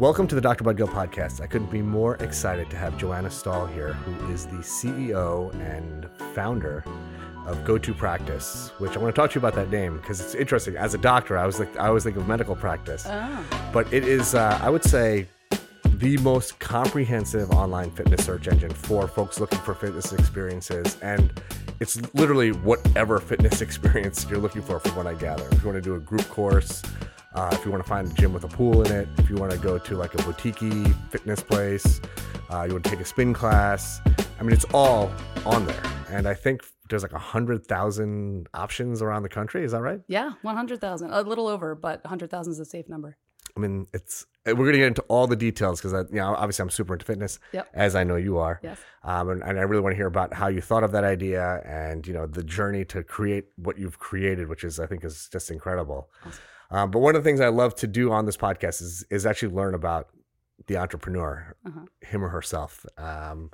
Welcome to the Dr. Bud Gill podcast. I couldn't be more excited to have Joanna Stahl here, who is the CEO and founder of Go2Practice, which I want to talk to you about that name because it's interesting. As a doctor, I was like, I always think of medical practice, but it is, uh, I would say, the most comprehensive online fitness search engine for folks looking for fitness experiences. And it's literally whatever fitness experience you're looking for, from what I gather. If you want to do a group course, uh, if you want to find a gym with a pool in it, if you want to go to like a boutique fitness place, uh, you want to take a spin class. I mean, it's all on there. And I think there's like a hundred thousand options around the country. Is that right? Yeah, 100,000. A little over, but 100,000 is a safe number. I mean, it's we're gonna get into all the details because you know obviously I'm super into fitness, Yep. as I know you are. Yes. Um, and, and I really want to hear about how you thought of that idea and you know the journey to create what you've created, which is I think is just incredible. Um, but one of the things I love to do on this podcast is is actually learn about the entrepreneur, Uh-huh. him or herself. Um,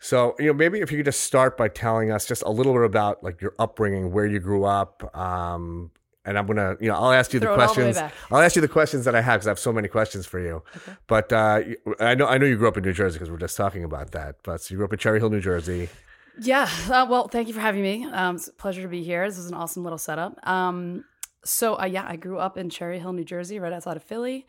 so you know maybe if you could just start by telling us just a little bit about like your upbringing, where you grew up. Um, and I'm gonna, you know, I'll ask you Throw the all the questions. I'll ask you the questions that I have because I have so many questions for you. But uh, I know I know you grew up in New Jersey because we're just talking about that. But so you grew up in Cherry Hill, New Jersey. Yeah. Uh, well, thank you for having me. Um, it's a pleasure to be here. This is an awesome little setup. Um, so, uh, yeah, I grew up in Cherry Hill, New Jersey, right outside of Philly.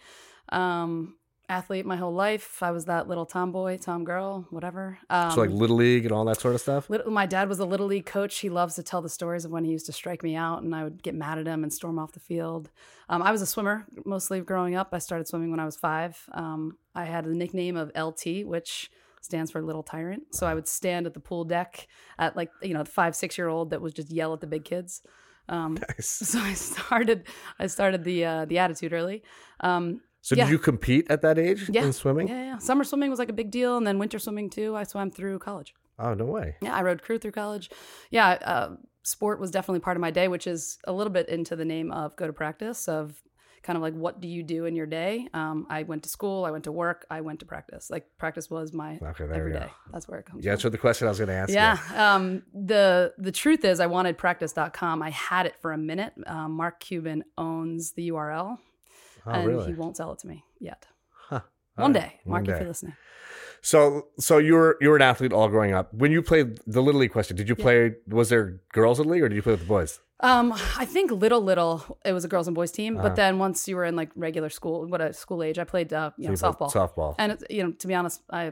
Um, athlete my whole life. I was that little tomboy, tom girl, whatever. Um, So like little league and all that sort of stuff. Little, my dad was a little league coach. He loves to tell the stories of when he used to strike me out, and I would get mad at him and storm off the field. Um, I was a swimmer mostly growing up. I started swimming when I was five. Um, I had the nickname of LT, which stands for Little Tyrant. So I would stand at the pool deck at like you know the five six year old that was just yell at the big kids. Um, Nice. so I started I started the uh, the attitude early. Um, So yeah. did you compete at that age Yeah. in swimming? yeah, yeah. Summer swimming was like a big deal, and then winter swimming too. I swam through college. Oh no way. Yeah, I rode crew through college. Yeah, uh, sport was definitely part of my day, which is a little bit into the name of Go2Practice of kind of like what do you do in your day. Um, I went to school, I went to work, I went to practice. Like practice was my Okay, every day. That's where it comes Yeah, from. that's what the question I was going to ask. Yeah. Um, the the truth is, I wanted practice.com. I had it for a minute. Um, Mark Cuban owns the URL, Oh and really? he won't sell it to me yet. Huh. One All day, Mark, one if you're listening. So so you were you were an athlete all growing up. When you played the little league question, did you play? Was there girls in the league or did you play with the boys? Um, I think little little it was a girls and boys team, Uh-huh. but then once you were in like regular school, what a school age, I played uh, you know you softball. Softball. And it's, you know, to be honest, I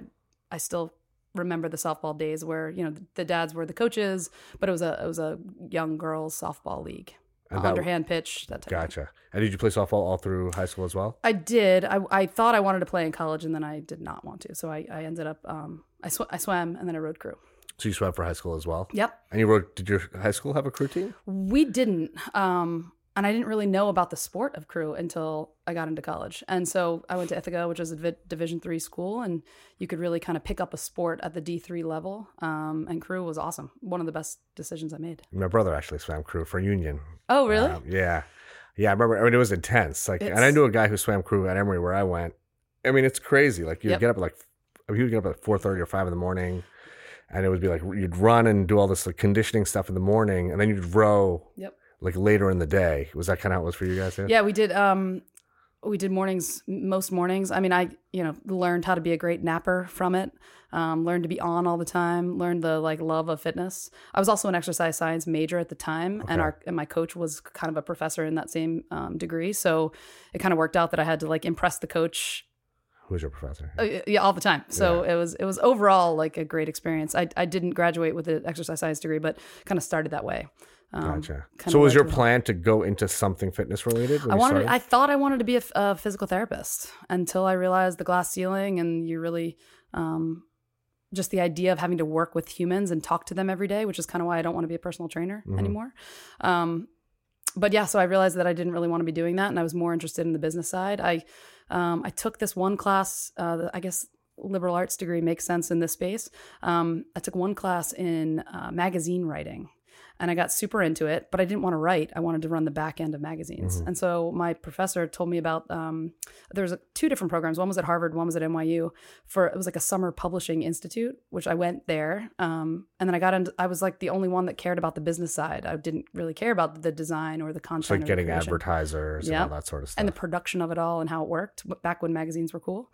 I still remember the softball days where you know the, the dads were the coaches, but it was a it was a young girls softball league, that- underhand pitch that type. Gotcha. And did you play softball all through high school as well? I did. I, I thought I wanted to play in college, and then I did not want to. So I, I ended up um I sw- I swam and then I rode crew. So you swam for high school as well. Yep. And you wrote. Did your high school have a crew team? We didn't. Um, and I didn't really know about the sport of crew until I got into college. And so I went to Ithaca, which is a Division three school, and you could really kind of pick up a sport at the D three level. Um, and crew was awesome. One of the best decisions I made. My brother actually swam crew for Union. Oh, really? Um, yeah, yeah. I remember. I mean, it was intense. Like, and I knew a guy who swam crew at Emory where I went. I mean, it's crazy. Like, you'd Yep. get up at like, I mean, he would get up at four thirty or five in the morning, and it would be like you'd run and do all this like conditioning stuff in the morning, and then you'd row yep. like later in the day. Was that kind of how it was for you guys? Too? Yeah, we did. Um, we did mornings most mornings. I mean, I you know learned how to be a great napper from it. Um, learned to be on all the time. Learned the like love of fitness. I was also an exercise science major at the time, and our and my coach was kind of a professor in that same um, degree. So it kind of worked out that I had to like impress the coach Who's your professor? uh, yeah all the time so it was it was overall like a great experience i, I didn't graduate with an exercise science degree but kind of started that way um, Gotcha. So was your plan to go into something fitness related? I wanted. started? I thought I wanted to be a physical therapist until I realized the glass ceiling, and you really, um, just the idea of having to work with humans and talk to them every day, which is kind of why I don't want to be a personal trainer Mhm. anymore. Um, but yeah, so I realized that I didn't really want to be doing that, and I was more interested in the business side. I, um, I took this one class. Uh, I guess liberal arts degree makes sense in this space. Um, I took one class in uh, magazine writing. And I got super into it, but I didn't want to write. I wanted to run the back end of magazines. Mm-hmm. And so my professor told me about um, there's two different programs. One was at Harvard, one was at NYU. For it was like a summer publishing institute, which I went there, um, and then I got into. I was like the only one that cared about the business side. I didn't really care about the design or the content. Like getting advertisers Yeah. and all that sort of stuff. and the production of it all and how it worked back when magazines were cool.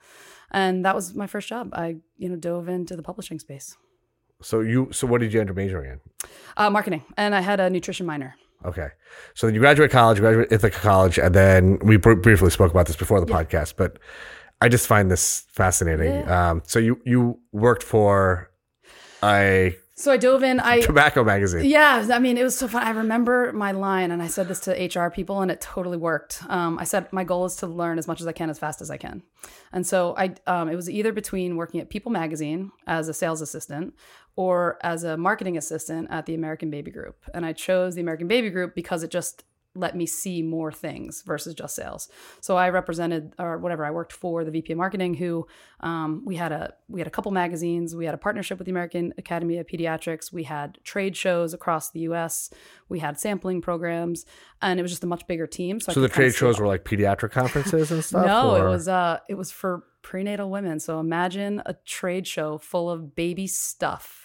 And that was my first job. I you know dove into the publishing space, so you, so what did you end up majoring in? uh, marketing, and I had a nutrition minor. Okay. So then you graduate college, graduate Ithaca College, and then we br- briefly spoke about this before the podcast, but I just find this fascinating. Um, so you you worked for a So I dove in. I tobacco magazine. Yeah, I mean, it was so fun. I remember my line, and I said this to HR people, and it totally worked. Um, I said my goal is to learn as much as I can as fast as I can, and so I. Um, it was either between working at People Magazine as a sales assistant or as a marketing assistant at the American Baby Group, and I chose the American Baby Group because it just let me see more things versus just sales. So I represented or whatever I worked for the VP of marketing who um, we had a we had a couple magazines, we had a partnership with the American Academy of Pediatrics, we had trade shows across the US, we had sampling programs, and it was just a much bigger team. So, So the trade shows were like pediatric conferences and stuff. no, or- it was uh it was for prenatal women. So imagine a trade show full of baby stuff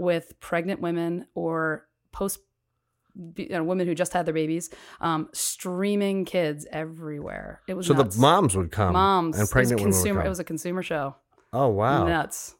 with pregnant women or post you know, women who just had their babies, um, streaming kids everywhere. It was So nuts. the moms would come, moms and pregnant it was women consumer. would come. It was a consumer show. oh wow! Nuts.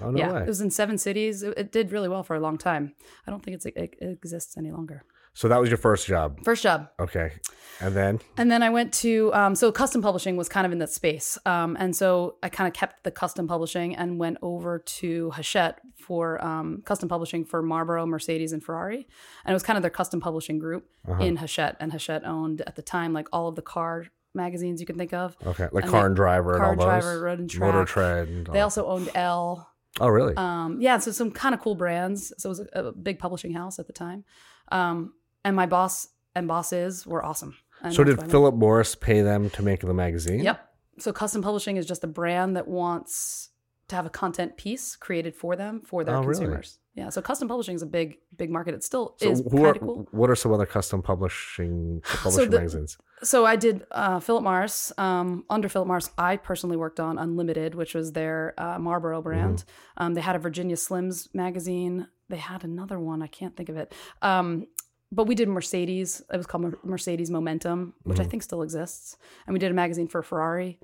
Oh no yeah, way! it was in seven cities. It, it did really well for a long time. I don't think it's, it, it exists any longer. So that was your first job. First job. Okay, and then And then I went to, um, so custom publishing was kind of in that space. Um, and so I kind of kept the custom publishing and went over to Hachette for um, custom publishing for Marlboro, Mercedes, and Ferrari. And it was kind of their custom publishing group Uh-huh. in Hachette. And Hachette owned at the time like all of the car magazines you can think of. okay, like And car and driver and Car all those. Driver, Road and Track. Motor Trend. They also owned Elle. oh really? Um, yeah, so some kind of cool brands. So it was a, a big publishing house at the time. Um, and my boss and bosses were awesome. And so did why I met Philip Morris pay them to make the magazine? Yep. So custom publishing is just a brand that wants to have a content piece created for them for their Oh, really? consumers. Yeah. So custom publishing is a big, big market. It still So is who are, cool. what are some other custom publishing publishing the- magazines? So I did uh, Philip Morris. Um, under Philip Morris, I personally worked on Unlimited, which was their uh, Marlboro brand. Mm-hmm. Um, they had a Virginia Slims magazine. They had another one. I can't think of it. Um, but we did Mercedes. It was called Mercedes Momentum, which I Mm-hmm. think still exists. And we did a magazine for Ferrari.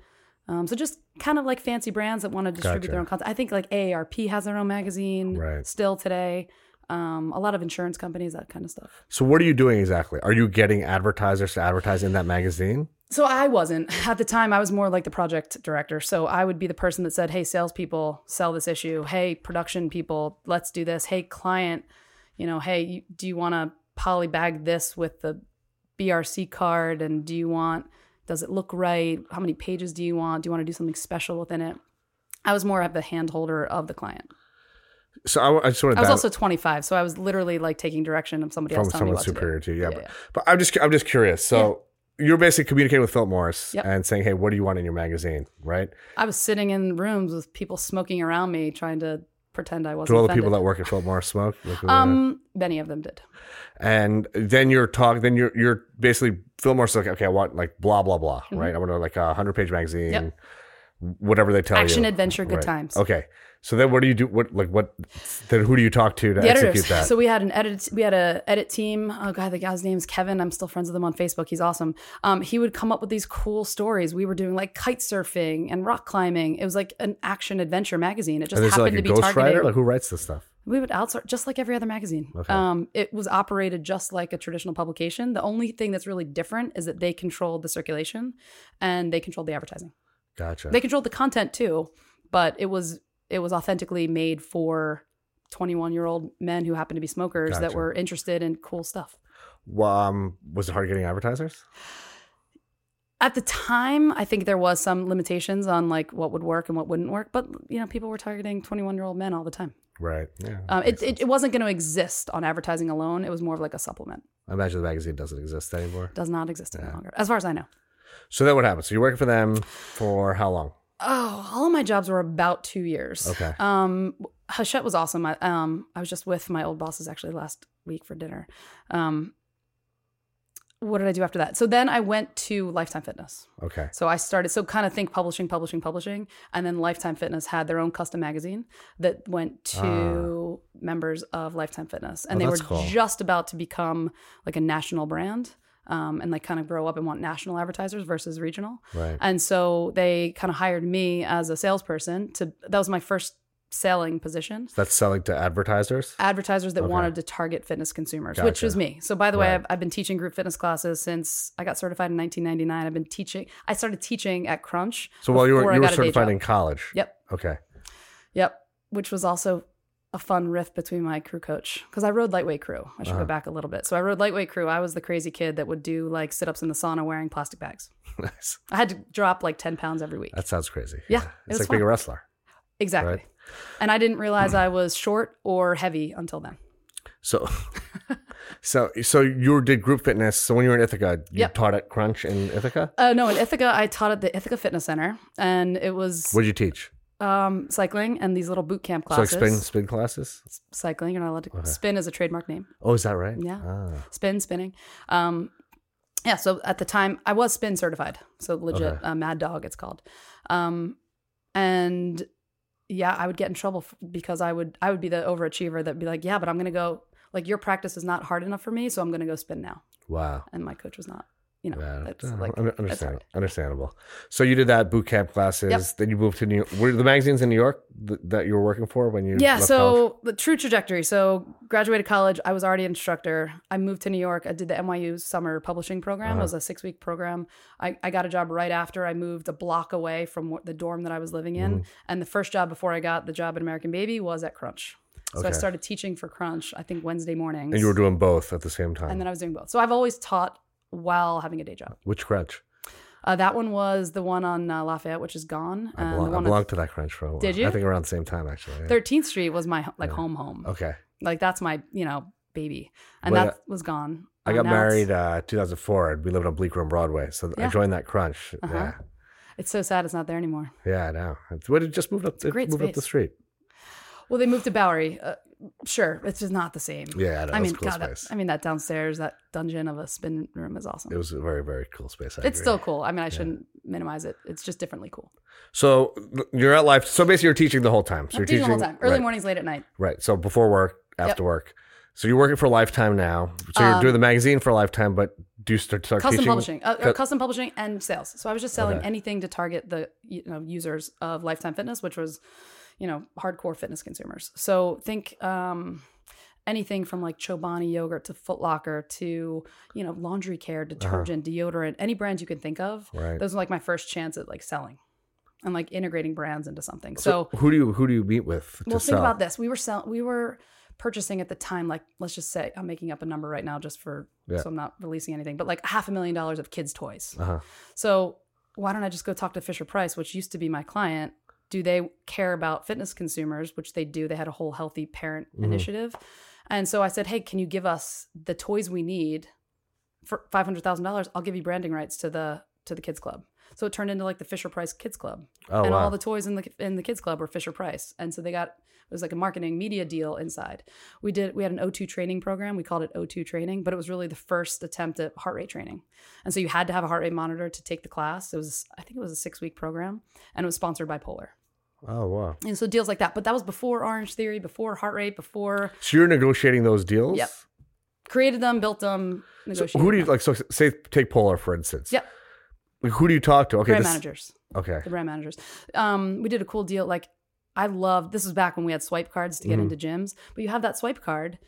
Um, so just kind of like fancy brands that want to distribute Gotcha. their own content. I think like AARP has their own magazine Right. still today. Um, a lot of insurance companies, that kind of stuff. So what are you doing exactly? Are you getting advertisers to advertise in that magazine? So I wasn't at the time. I was more like the project director. So I would be the person that said, "Hey, salespeople, sell this issue. Hey, production people, let's do this. Hey, client, you know, hey, do you want to polybag this with the BRC card? And do you want? Does it look right? How many pages do you want? Do you want to do something special within it?" I was more of the hand holder of the client. So I, I just want I was also 25, so I was literally like taking direction of somebody from else telling me someone what to do. superior to you. Yeah, Yeah, but, yeah. but I'm just I'm just curious. So you're basically communicating with Philip Morris Yep. and saying, "Hey, what do you want in your magazine?" Right? I was sitting in rooms with people smoking around me, trying to pretend I wasn't. Do all the people that work at Philip Morris smoke? Like, Um, many of them did. and then you're talking. Then you're you're basically Philip Morris. Like, okay, I want like blah blah blah. Right? I want to like a hundred page magazine. Mm-hmm. Yep. Whatever they tell you. Action, adventure, good Right. times. Okay. So then, what do you do? What like what? Then who do you talk to to The execute editors. that? So we had an edit. We had a edit team. Oh god, the guy's name's Kevin. I'm still friends with him on Facebook. He's awesome. Um, he would come up with these cool stories. We were doing like kite surfing and rock climbing. It was like an action adventure magazine. It just and happened like to be targeted. ghostwriter? Like who writes this stuff? We would outsource just like every other magazine. Um, it was operated just like a traditional publication. The only thing that's really different is that they controlled the circulation and they controlled the advertising. Gotcha. They controlled the content too, but it was it was authentically made for 21 year old men who happened to be smokers that were interested in cool stuff. Well, um, was it hard getting advertisers? At the time, I think there was some limitations on like what would work and what wouldn't work, but you know, people were targeting 21 year old men all the time. Right. Yeah. Um, it, it, it wasn't going to exist on advertising alone. It was more of like a supplement. I imagine the magazine doesn't exist anymore. Does not exist any longer, as far as I know. So then what happened? So you're working for them for how long? Oh, all of my jobs were about two years. Okay. Um, Hachette was awesome. I, um, I was just with my old bosses actually last week for dinner. Um, what did I do after that? So then I went to Lifetime Fitness. Okay. So I started, so kind of think publishing, publishing, publishing. And then Lifetime Fitness had their own custom magazine that went to members of Lifetime Fitness. And Ah. Oh, they were cool. just about to become like a national brand um, and like kind of grow up and want national advertisers versus regional. Right. And so they kind of hired me as a salesperson to, that was my first selling position. That's selling to advertisers. Advertisers that Okay. wanted to target fitness consumers, which was me. So, by the way, Right. I've, I've been teaching group fitness classes since I got certified in 1999. I've been teaching, I started teaching at Crunch. So while you were you were certified in college. Yep. Okay. Yep. Which was also a fun riff between my crew coach because I rode lightweight crew. I should Uh-huh. go back a little bit. So I rode lightweight crew. I was the crazy kid that would do like sit ups in the sauna wearing plastic bags. nice. I had to drop like 10 pounds every week. That sounds crazy. Yeah, it It's was like being a wrestler. exactly. right. And I didn't realize I was short or heavy until then. So, so, so you did group fitness. So when you were in Ithaca, you Yep. taught at Crunch in Ithaca. Uh, no, in Ithaca, I taught at the Ithaca Fitness Center, and it was What did you teach? Um, cycling and these little boot camp So classes. like spin, spin classes. Cycling, you're not allowed to. Okay. Spin is a trademark name. Oh, is that right? Yeah. Ah, spin spinning um yeah so at the time i was spin certified so legit Okay. uh, Mad Dogg it's called um and yeah i would get in trouble f- because i would i would be the overachiever that'd be like yeah but i'm gonna go like your practice is not hard enough for me so i'm gonna go spin now wow. and my coach was not you know Yeah, that's uh, like un- that's understandable. So you did that boot camp classes. Yep. Then you moved to New York. Were the magazines in New York th- that you were working for when you yeah so college? the true trajectory so graduated college i was already an instructor i moved to new york i did the nyu summer publishing program Uh-huh. it was a six week program I, I got a job right after i moved a block away from the dorm that i was living in Mm-hmm. and the first job before i got the job at american baby was at crunch so i started teaching for crunch i think wednesday mornings and you were doing both at the same time. and then i was doing both so i've always taught while having a day job Which Crunch? uh, that one was the one on uh, lafayette which is gone I and the belong, I belonged to that Crunch for a while. Did you? I think around the same time actually. yeah. 13th street was my like home home Okay. Like that's my, you know, baby. And But, that uh, was gone. I Uh, got married uh 2004 and we lived on Bleak Room Broadway. So I joined that Crunch. Uh-huh. Yeah. It's so sad it's not there anymore. Yeah, I know. It's, what it just moved up. It great moved up the space. street. Well, they moved to Bowery. Uh, sure, it's just not the same. Yeah, I know. I mean, cool God, that. I mean that downstairs, that dungeon of a spin room is awesome. it was a very very cool space. I it's agree. still cool. I mean, I shouldn't minimize it. It's just differently cool. So you're at life. So basically, you're teaching the whole time. So I'm you're teaching the whole time. Early right, mornings, late at night. Right. So before work, after work. So you're working for Lifetime now. So you're Um, doing the magazine for Lifetime, but do you start, start Custom teaching? publishing, uh, uh, Cu- custom publishing, and sales. So I was just selling Okay. anything to target the you know users of Lifetime Fitness, which was you know hardcore fitness consumers. So think um, anything from like Chobani yogurt to Foot Locker to you know laundry care, detergent, deodorant, any brand you can think of. Uh-huh. Right. Those are like my first chance at like selling and like integrating brands into something. So, who do you who do you meet with to well, sell? think about this. We were selling. We were purchasing at the time, like let's just say I'm making up a number right now, just for Yeah. so I'm not releasing anything, but like half a million dollars of kids' toys. Uh-huh. So why don't I just go talk to Fisher Price, which used to be my client? Do they care about fitness consumers, which they do? They had a whole healthy parent Mhm. initiative. And so I said, hey, can you give us the toys we need for five hundred thousand dollars? I'll give you branding rights to the to the kids club. So it turned into like the Fisher Price Kids Club, Oh and wow. all the toys in the in the kids club were Fisher Price. And so they got it was like a marketing media deal inside. We did we had an O2 training program. We called it O2 training, but it was really the first attempt at heart rate training. And so you had to have a heart rate monitor to take the class. It was I think it was a six week program, and it was sponsored by Polar. Oh wow. And so deals like that. But that was before Orange Theory, before heart rate, before So you're negotiating those deals. Yep. created them, built them, So who do you them. like? So say take Polar for instance. Yep. Like, who do you talk to? Okay. brand this- managers? Okay. the brand managers. Um, we did a cool deal. Like I love this was back when we had swipe cards to get Mhm. into gyms, but you have that swipe card.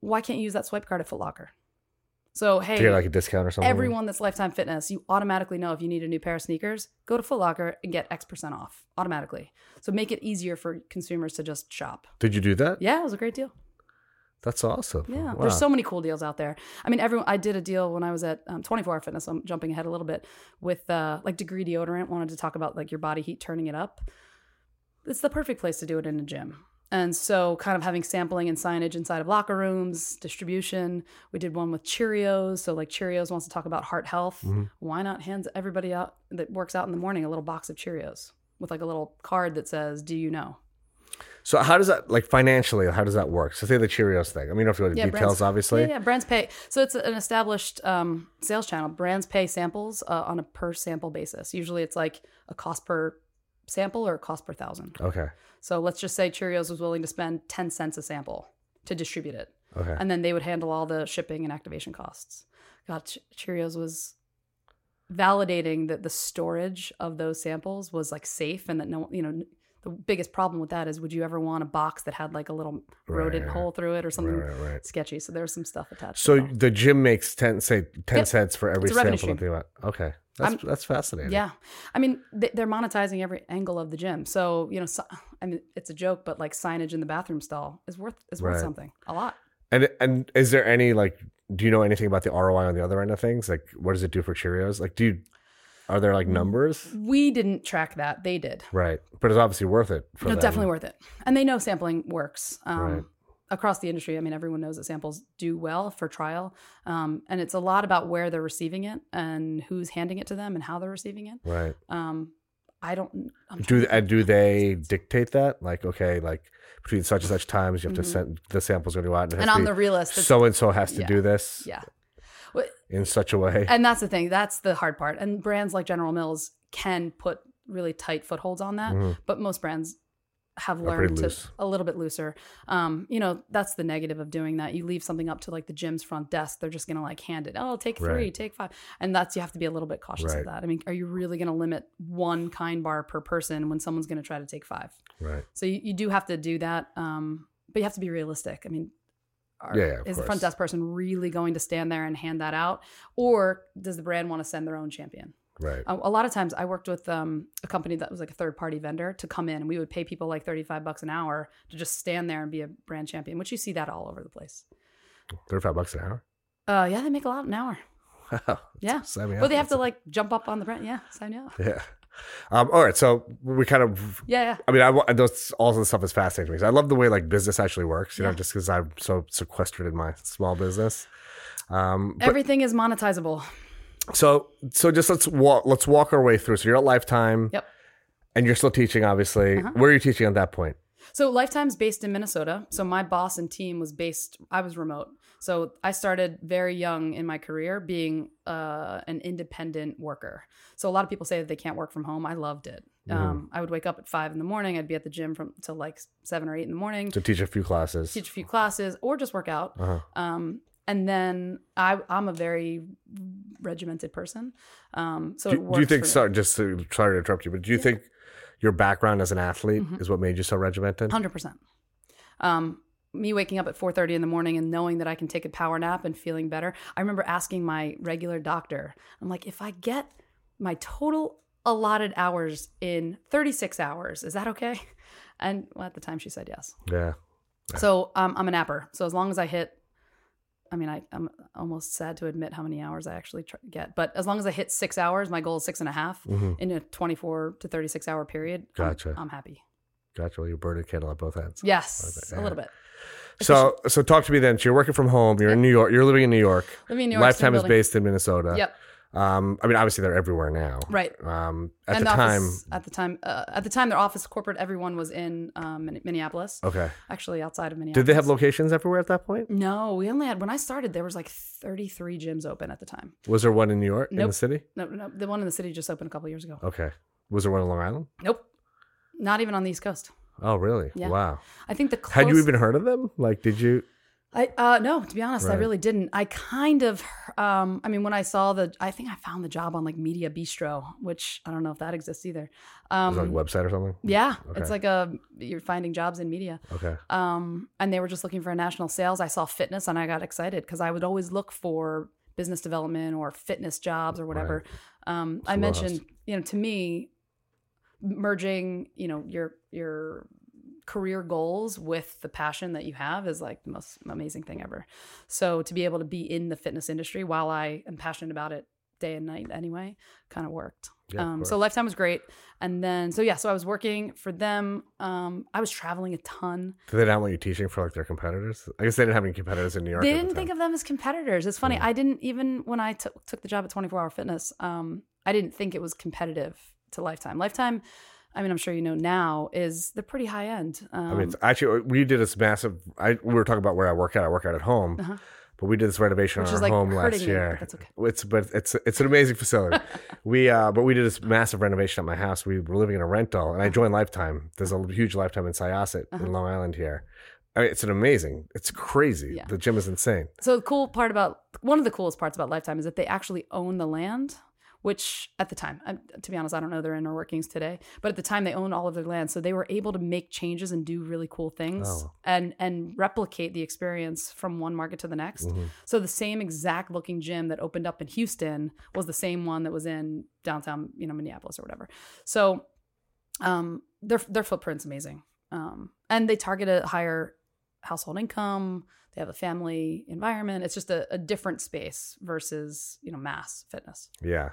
Why can't you use that swipe card at Foot Locker? So hey, To get like a discount or something. everyone that's Lifetime Fitness, you automatically know if you need a new pair of sneakers, go to Foot Locker and get X percent off automatically. So make it easier for consumers to just shop. Did you do that? Yeah, it was a great deal. That's awesome. Yeah, Wow. there's so many cool deals out there. I mean, everyone. I did a deal when I was at um, 24 Hour Fitness. I'm jumping ahead a little bit with uh, like Degree Deodorant. Wanted to talk about like your body heat, turning it up. It's the perfect place to do it in a gym. And so, kind of having sampling and signage inside of locker rooms, distribution. We did one with Cheerios. So, like Cheerios wants to talk about heart health. Mhm. Why not hand everybody out that works out in the morning a little box of Cheerios with like a little card that says, "Do you know?" So how does that like financially? How does that work? So say the Cheerios thing. I mean, if you go into Yeah, details, brands- obviously. Yeah, yeah, brands pay. So it's an established um, sales channel. Brands pay samples uh, on a per sample basis. Usually it's like a cost per sample or a cost per thousand. Okay. So let's just say Cheerios was willing to spend 10 cents a sample to distribute it. Okay. And then they would handle all the shipping and activation costs. God, Cheerios was validating that the storage of those samples was like safe and that no, you know, the biggest problem with that is would you ever want a box that had like a little rodent Right. hole through it or something Right, right, sketchy? So there's some stuff attached. So the gym makes ten, say ten Yep. cents for every It's a revenue sample that they want. Okay, that's I'm- that's fascinating. Yeah, I mean they're monetizing every angle of the gym. So you know, so, I mean it's a joke, but like signage in the bathroom stall is worth is worth Right. something a lot. And and is there any like? Do you know anything about the ROI on the other end of things? Like, what does it do for Cheerios? Like, do you are there like numbers? We didn't track that; they did. Right, but it's obviously worth it. For No, definitely worth it, and they know sampling works. Um, Right. Across the industry, I mean, everyone knows that samples do well for trial, um, and it's a lot about where they're receiving it and who's handing it to them and how they're receiving it. Right. Um, I don't. I'm Do and do they dictate that? Like, okay, like between such and such times, you have to send the samples going to go out, and, Mm-hmm. and I'm the realist. So and so has to yeah. do this yeah. In such a way. And that's the thing. That's the hard part. And brands like General Mills can put really tight footholds on that, Mhm. but most brands have learned to loose. a little bit looser. Um, you know, that's the negative of doing that. You leave something up to like the gym's front desk, they're just gonna like hand it. Oh, take three, Right. take five, and that's you have to be a little bit cautious Right. of that. I mean, are you really gonna limit one kind bar per person when someone's gonna try to take five? Right. So you, you do have to do that, um, but you have to be realistic. I mean, are, Yeah, yeah, is the front desk person really going to stand there and hand that out, or does the brand want to send their own champion? Right. A, a lot of times, I worked with um, a company that was like a third party vendor to come in, and we would pay people like thirty five bucks an hour to just stand there and be a brand champion, which you see that all over the place. Thirty-five bucks an hour. Uh, yeah, they make a lot an hour. Wow. Yeah, Sign me but up. they have to That's- like jump up on the brand. Yeah, sign up. Yeah. Um, all right. So we kind of. Yeah, yeah. I mean, I those all of the stuff is fascinating to me. 'cause I love the way like business actually works. You know, just because I'm so sequestered in my small business. Um, but Everything is monetizable. So so just let's walk let's walk our way through. So you're at Lifetime. Yep. And you're still teaching, obviously. Uh-huh. Where are you teaching at that point? So Lifetime's based in Minnesota. So my boss and team was based. I was remote. So I started very young in my career being uh, an independent worker. So a lot of people say that they can't work from home. I loved it. Um, I would wake up at five in the morning. I'd be at the gym from till like seven or eight in the morning, To teach a few classes. teach a few classes, or just work out. Uh-huh. Um, and then I, I'm a very regimented person. Um, so Do, do you think? Sorry, just to, sorry to interrupt you, but do you think your background as an athlete Mm-hmm. is what made you so regimented? Hundred percent. Um, me waking up at four thirty in the morning and knowing that I can take a power nap and feeling better. I remember asking my regular doctor, I'm like, if I get my total allotted hours in 36 hours, is that okay? And well, at the time, she said yes. Yeah. So um, I'm a napper. So as long as I hit, I mean, I, I'm almost sad to admit how many hours I actually tr- get, but as long as I hit six hours, my goal is six and a half mm-hmm. in a 24 to 36 hour period. I'm- Gotcha. I'm, happy. Gotcha. Well, you burn a candle at both ends. Yes, Yeah. a little bit. So, so talk to me then. So you're working from home. You're in New York. You're living in New York. Living in New York, Lifetime is building. based in Minnesota. Yep. Um, I mean, obviously they're everywhere now. Right. Um, at and the time. office, at the time, uh, at the time, their office corporate, everyone was in um, Minneapolis. Okay. Actually, outside of Minneapolis. Did they have locations everywhere at that point? No, we only had when I started. There was like 33 gyms open at the time. Was there one in New York in the city? No, no, the one in the city just opened a couple years ago. Okay. Was there one in Long Island? Nope, not even on the East Coast. Oh, really? Yeah. Wow. I think the close, Had you even heard of them? Like, did you? I uh no, to be honest, I really didn't. I kind of um I mean when I saw the I think I found the job on like Media Bistro, which I don't know if that exists either. Um like a website or something? yeah, Okay. it's like a you're finding jobs in media. Okay. Um and they were just looking for a national sales. I saw fitness and I got excited cuz I would always look for business development or fitness jobs or whatever. Um I mentioned, you know, to me merging, you know, your your career goals with the passion that you have is like the most amazing thing ever. So to be able to be in the fitness industry while I am passionate about it day and night anyway, kind of worked. Yeah, of um, so. Lifetime was great, and then so yeah, so I was working for them. Um, I was traveling a ton. Did they not want you teaching for like their competitors? I guess they didn't have any competitors in New York. They didn't think of them as competitors. It's funny. Yeah. I didn't even when I took took the job at 24 Hour Fitness. Um, I didn't think it was competitive to Lifetime. Lifetime I mean, I'm sure you know now is they're pretty high end. Um, I mean, it's actually, we did this massive. I we were talking about where I work out. I work out at home, Uh-huh. but we did this renovation Which on our like, home last year. that's okay. It's but it's it's an amazing facility. we uh, but we did this massive renovation at my house. We were living in a rental, and I joined Lifetime. There's a huge Lifetime in Syosset Uh-huh. in Long Island here. I mean, it's an amazing. It's crazy. Yeah. The gym is insane. So the cool part about one of the coolest parts about Lifetime is that they actually own the land, which at the time, I, to be honest, I don't know their inner workings today, but at the time they owned all of their land, so they were able to make changes and do really cool things Oh. and and replicate the experience from one market to the next. Mhm. So the same exact looking gym that opened up in Houston was the same one that was in downtown, you know, Minneapolis or whatever. So um, their their footprint's amazing, um, and they target a higher household income. They have a family environment. It's just a, a different space versus you know mass fitness. Yeah,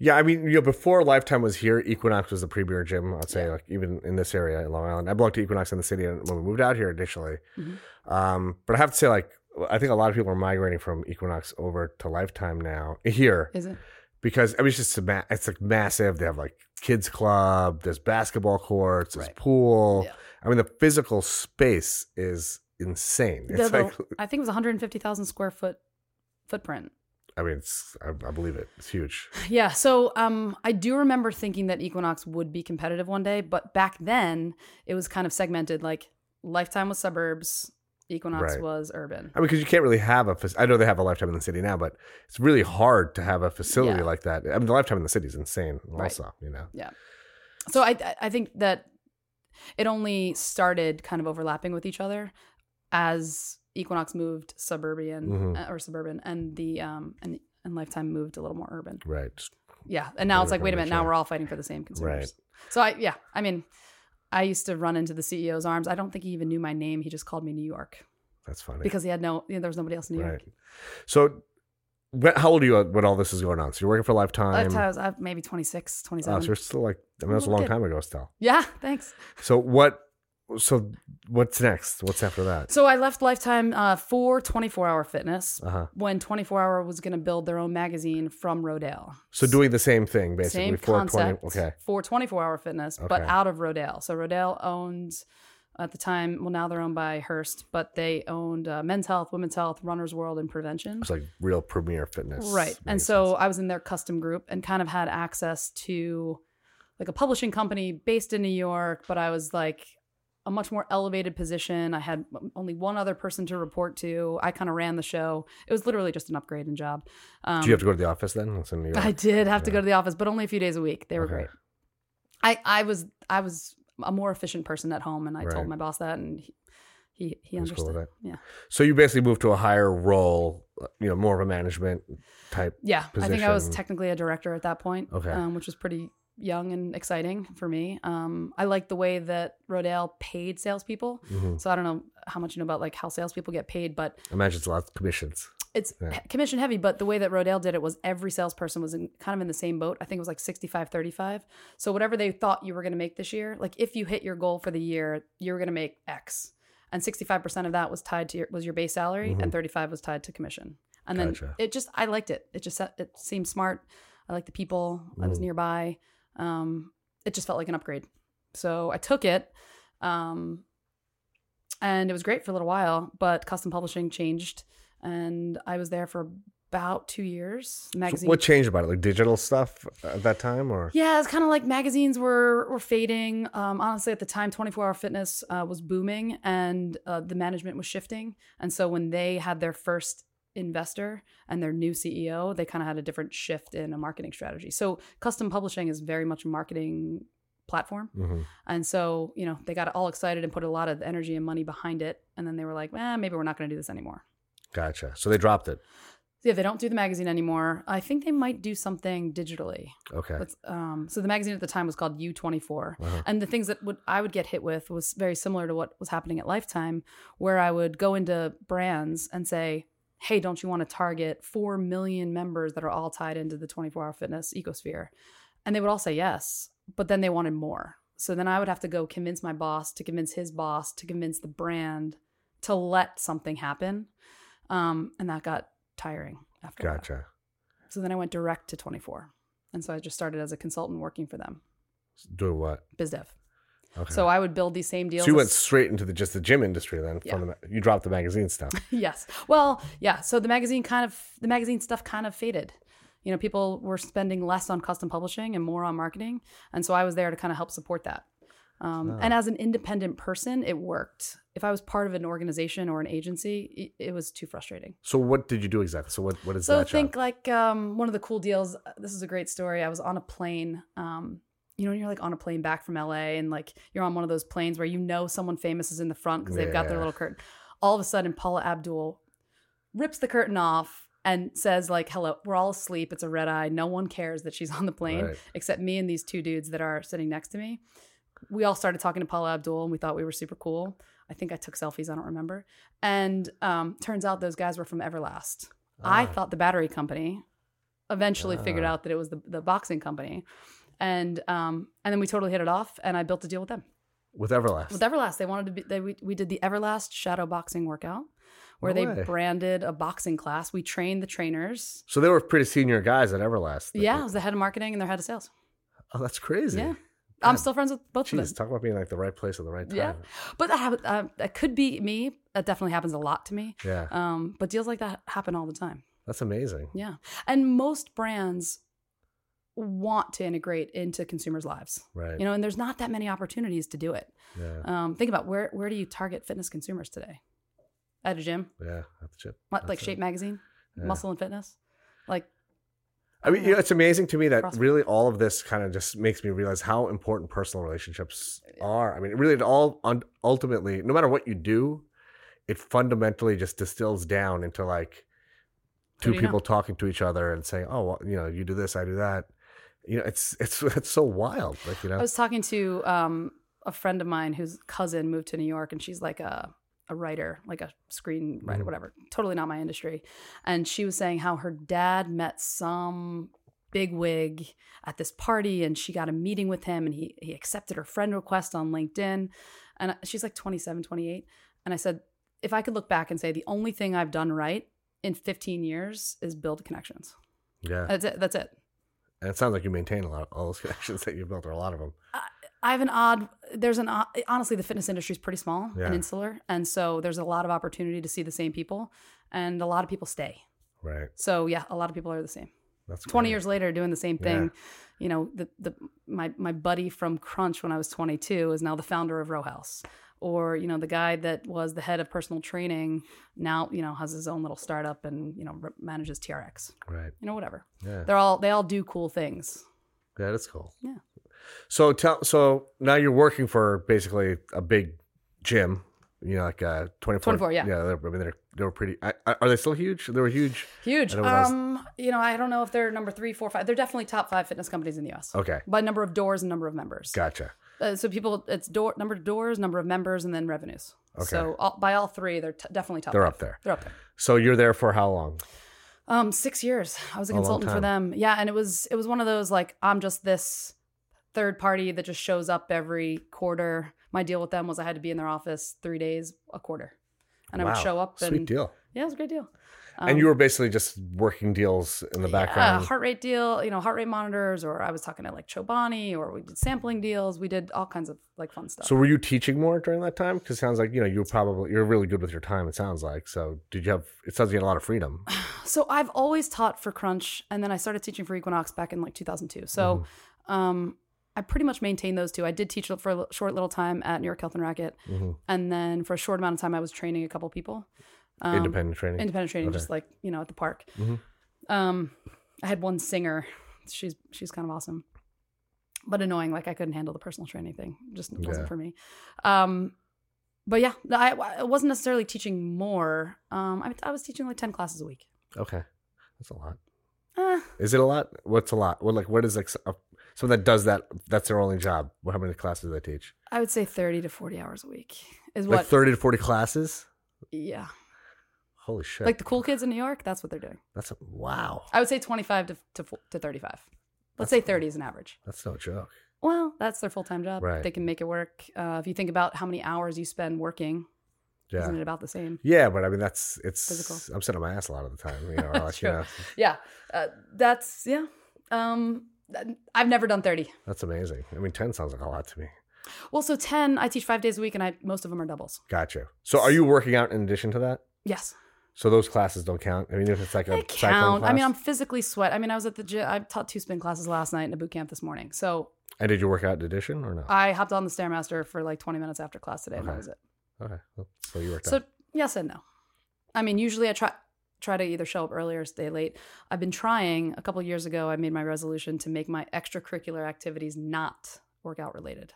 yeah. I mean, you know, before Lifetime was here, Equinox was the premier gym. I'd say, Yeah. like even in this area in Long Island. I belonged to Equinox in the city when we moved out here initially. Mhm. Um, but I have to say, like, I think a lot of people are migrating from Equinox over to Lifetime now here Is it? because I mean, it's just a it's like massive. They have like kids club. There's basketball courts. There's Right. pool. Yeah. I mean, the physical space is insane. The- It's the- like, I think it was 150,000 square foot footprint. I mean, it's I, I believe it. It's huge. Yeah, so um, I do remember thinking that Equinox would be competitive one day, but back then it was kind of segmented. Like Lifetime was suburbs, Equinox Right. was urban. I mean, because you can't really have a. I know they have a lifetime in the city now, but it's really hard to have a facility Yeah. like that. I mean, the lifetime in the city is insane. Right. Also, you know, Yeah. So I I think that it only started kind of overlapping with each other as Equinox moved suburban Mhm. uh, or suburban, and the um and and Lifetime moved a little more urban. right? Yeah, and now it's like, wait a minute, now we're all fighting for the same consumers. Right. So I yeah, I mean, I used to run into the CEO's arms. I don't think he even knew my name. He just called me New York That's funny. because he had no, you know, there was nobody else in New York. So, how old are you when all this is going on? So you're working for Lifetime. By the time I was uh, maybe 26, 27. Oh, so you're still like. I mean, that was a long kid. time ago. Still. yeah, thanks. So what? So what's next? What's after that? So I left Lifetime uh, for 24 Hour Fitness Uh huh. when 24 Hour was going to build their own magazine from Rodale. So doing the same thing basically Same for concept twenty. Okay. for 24 Hour Fitness, but out of Rodale. So Rodale owned at the time, well, now they're owned by Hearst, but they owned uh, Men's Health, Women's Health, Runner's World, and Prevention. It's like real premier fitness. Right. And so sense. I was in their custom group and kind of had access to like a publishing company based in New York, but I was like a much more elevated position. I had only one other person to report to. I kind of ran the show. It was literally just an upgrade in job. Um, Do you have to go to the office then? It's in New York. I did have to go to the office, but only a few days a week. They were Okay. great. I I was I was a more efficient person at home, and I Right. told my boss that, and he he, he cool understood. with Yeah, So you basically moved to a higher role, uh, you know, more of a management type. yeah. I think I was technically a director at that point. Okay. um, which was pretty young and exciting for me. Um, I like the way that Rodale paid salespeople. hmm So I don't know how much you know about like how salespeople get paid, but I Imagine it's a lot of commissions. it's Yeah. commission heavy. But the way that Rodale did it was every salesperson was in, kind of in the same boat. I think it was like 65, 35. So whatever they thought you were going to make this year, like if you hit your goal for the year, you were going to make X. And 65% of that was tied to your, was your base salary and 35 was tied to commission. And then Gotcha. it just, I liked it. It just, it seemed smart. I liked the people. I was Mm. nearby. Um, it just felt like an upgrade. So I took it. Um, and it was great for a little while, but custom publishing changed. And I was there for about two years. So what changed about it? Like digital stuff at that time, or Yeah, it's kind of like magazines were were fading. Um, honestly, at the time, 24 Hour Fitness uh, was booming, and uh, the management was shifting. And so when they had their first investor and their new CEO, they kind of had a different shift in a marketing strategy. So custom publishing is very much a marketing platform. Mhm. And so, you know, they got all excited and put a lot of energy and money behind it. And then they were like, eh, maybe we're not going to do this anymore. gotcha. So they dropped it. Yeah, they don't do the magazine anymore. I think they might do something digitally. Okay. Um, so the magazine at the time was called U24. Uh-huh. And the things that would I would get hit with was very similar to what was happening at Lifetime, where I would go into brands and say, Hey, don't you want to target 4 million members that are all tied into the 24 hour fitness ecosphere? And they would all say yes, but then they wanted more. So then I would have to go convince my boss to convince his boss to convince the brand to let something happen. Um, and that got tiring after that. Gotcha. So then I went direct to 24. And so I just started as a consultant working for them. Doing what? biz dev. Okay. So I would build these same deals. So you went straight into the just the gym industry then. From the, you dropped the magazine stuff. yes. Well, yeah. So the magazine kind of the magazine stuff kind of faded. You know, people were spending less on custom publishing and more on marketing, and so I was there to kind of help support that. Um, And as an independent person, it worked. If I was part of an organization or an agency, it, it was too frustrating. So what did you do exactly? So what what is that? So think job? like um, one of the cool deals. This is a great story. I was on a plane. Um, you know, you're like on a plane back from LA, and like you're on one of those planes where you know someone famous is in the front because they've got their little curtain. All of a sudden, Paula Abdul rips the curtain off and says like, "Hello, we're all asleep. It's a red eye. No one cares that she's on the plane Right. except me and these two dudes that are sitting next to me." We all started talking to Paula Abdul, and we thought we were super cool. I think I took selfies. I don't remember. And um, turns out those guys were from Everlast. I Ah. thought the battery company eventually figured Ah. out that it was the, the boxing company. And um, and then we totally hit it off, and I built a deal with them. with Everlast. With Everlast, they wanted to be. They, we, we did the Everlast shadow boxing workout, where No they branded a boxing class. We trained the trainers. so they were pretty senior guys at Everlast. Yeah, I was the head of marketing and their head of sales. Oh, that's crazy. Yeah, I'm still friends with both of them. talk about being like the right place at the right time. Yeah, but that uh, that could be me. That definitely happens a lot to me. Yeah. Um, but deals like that happen all the time. That's amazing. Yeah. And most brands want to integrate into consumers' lives. Right. You know, and there's not that many opportunities to do it. yeah. Um, think about where where do you target fitness consumers today? At a gym? yeah. That's it. What, like it. Shape Magazine? Yeah. Muscle and Fitness? Like I mean, you know, it's amazing to me that CrossFit. really all of this kind of just makes me realize how important personal relationships are. I mean, really, it all un- ultimately, no matter what you do, it fundamentally just distills down into like two you know? people talking to each other and saying, "Oh, well, you know, you do this, I do that." You know, it's it's it's so wild. Like you know, I was talking to um, a friend of mine whose cousin moved to New York, and she's like a a writer, like a screenwriter, Mhm. whatever. Totally not my industry. And she was saying how her dad met some big wig at this party, and she got a meeting with him, and he he accepted her friend request on LinkedIn. And she's like 27, 28. And I said, if I could look back and say the only thing I've done right in 15 years is build connections. yeah. That's it. That's it. And it sounds like you maintain a lot of all those connections that you've built, or a lot of them. I have an odd. There's an odd, honestly, the fitness industry is pretty small Yeah. and insular, and so there's a lot of opportunity to see the same people, and a lot of people stay. Right. So yeah, a lot of people are the same. That's Twenty great. years later, doing the same Yeah. thing. You know, the the my my buddy from Crunch when I was 22 is now the founder of Row House, or you know the guy that was the head of personal training now you know has his own little startup and you know manages TRX. Right. You know whatever. Yeah. They're all they all do cool things. Yeah, that's cool. Yeah. So tell so now you're working for basically a big gym, you know, like uh 24. 24, yeah. Yeah, I mean they're they were pretty I, I- are they still huge? They were huge. Huge. When was- Um, you know, I don't know if they're number three, four, five. They're definitely top five fitness companies in the U.S. Okay. by number of doors and number of members. Gotcha. Uh, so people, it's door number of doors, number of members, and then revenues. Okay. So all, by all three, they're t- definitely top. They're five. up there. They're up there. So you're there for how long? Um, six years. I was a A consultant for them. Yeah, and it was it was one of those like I'm just this third party that just shows up every quarter. My deal with them was I had to be in their office three days a quarter, and I would show up and Sweet deal. yeah, it was a great deal. And you were basically just working deals in the Um, Yeah, background. heart rate deal, you know, heart rate monitors, or I was talking to like Chobani, or we did sampling deals. We did all kinds of like fun stuff. So were you teaching more during that time? Because it sounds like you know you were probably you're really good with your time. It sounds like. So did you have? It sounds like you had a lot of freedom. So I've always taught for Crunch, and then I started teaching for Equinox back in like 2002. So Mm-hmm. um, I pretty much maintained those two. I did teach for a short little time at New York Health and Racquet, Mhm. and then for a short amount of time, I was training a couple people. Um, Independent training. independent training, Okay. just like you know at the park. Mhm. Um, I had one singer. She's she's kind of awesome, but annoying. Like I couldn't handle the personal training thing. Just wasn't for me. Um, but yeah, I, I wasn't necessarily teaching more. Um, I, I was teaching like ten classes a week. okay, that's a lot. Uh, Is it a lot? What's a lot? What like what is like a, someone that does that? That's their only job. How many classes do they teach? I would say thirty to forty hours a week is Like what. thirty to forty classes. yeah, Holy shit! like the cool kids in New York. That's what they're doing. that's a, wow. I would say twenty-five to to, to thirty-five. Let's say thirty is an average. That's no joke. Well, that's their full time job. Right. They can make it work. Uh, if you think about how many hours you spend working, Yeah. isn't it about the same? Yeah, but I mean that's it's. Physical. I'm sitting on my ass a lot of the time. You know, like, True. you know, Yeah, uh, that's yeah. Um, I've never done 30. That's amazing. I mean, 10 sounds like a lot to me. Well, so 10, I teach five days a week and I most of them are doubles. Gotcha. So are you working out in addition to that? Yes. So those classes don't count. I mean, if it's like a They count. I mean. I'm physically sweat. I mean, I was at the gym. I taught two spin classes last night in a boot camp this morning. So And did you work out in addition or no? I hopped on the Stairmaster for like 20 minutes after class today and that was it. okay. Well, so you worked So out. So yes and no. I mean, usually I try try to either show up early or stay late. I've been trying. A couple years ago, I made my resolution to make my extracurricular activities not workout related.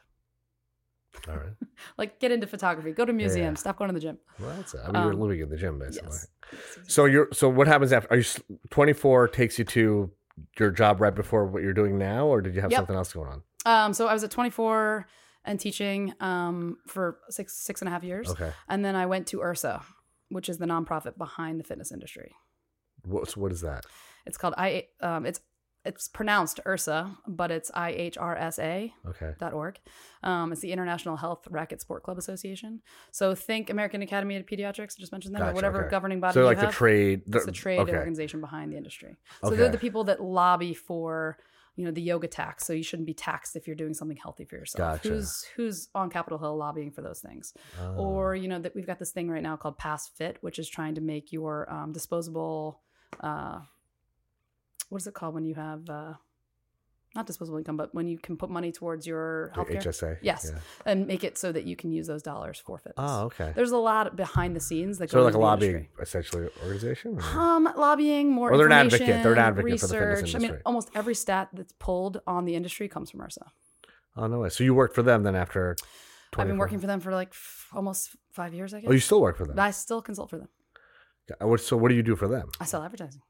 All right. Like get into photography, go to museums, stop going to the gym. Well, that's it. I mean, you're Um, living in the gym basically. Yes. So you're so what happens after? Are you 24 takes you to your job right before what you're doing now, or did you have Yep. something else going on? Um, so I was at 24 and teaching um, for six six and a half years, Okay. and then I went to IHRSA, which is the nonprofit behind the fitness industry. What, so what is that? It's called I. Um, it's it's pronounced URSA, but it's I H R S A Okay. dot org. Um, it's the International Health Racquet Sport Club Association. So think American Academy of Pediatrics, I just mentioned that Gotcha, or whatever okay. governing body So like the have. trade. it's the trade okay. organization behind the industry. So they're the people that lobby for you know the yoga tax. So you shouldn't be taxed if you're doing something healthy for yourself. Gotcha. Who's who's on Capitol Hill lobbying for those things? Oh. Or you know that we've got this thing right now called Pass Fit, which is trying to make your um, disposable. Uh, what is it called when you have uh, not disposable income, but when you can put money towards your healthcare? HSA. Yes. Yeah. and make it so that you can use those dollars for fitness. Oh, okay. There's a lot behind the scenes that So go like a lobbying industry. essentially organization. or- Um, lobbying more. Or they're an advocate. They're an advocate for the fitness research. I mean, almost every stat that's pulled on the industry comes from IHRSA. Oh no way. So you worked for them then after? 24. I've been working for them for like f- almost five years, I guess. Oh, you still work for them. I still consult for them. Uh, So what do you do for them? I sell advertising.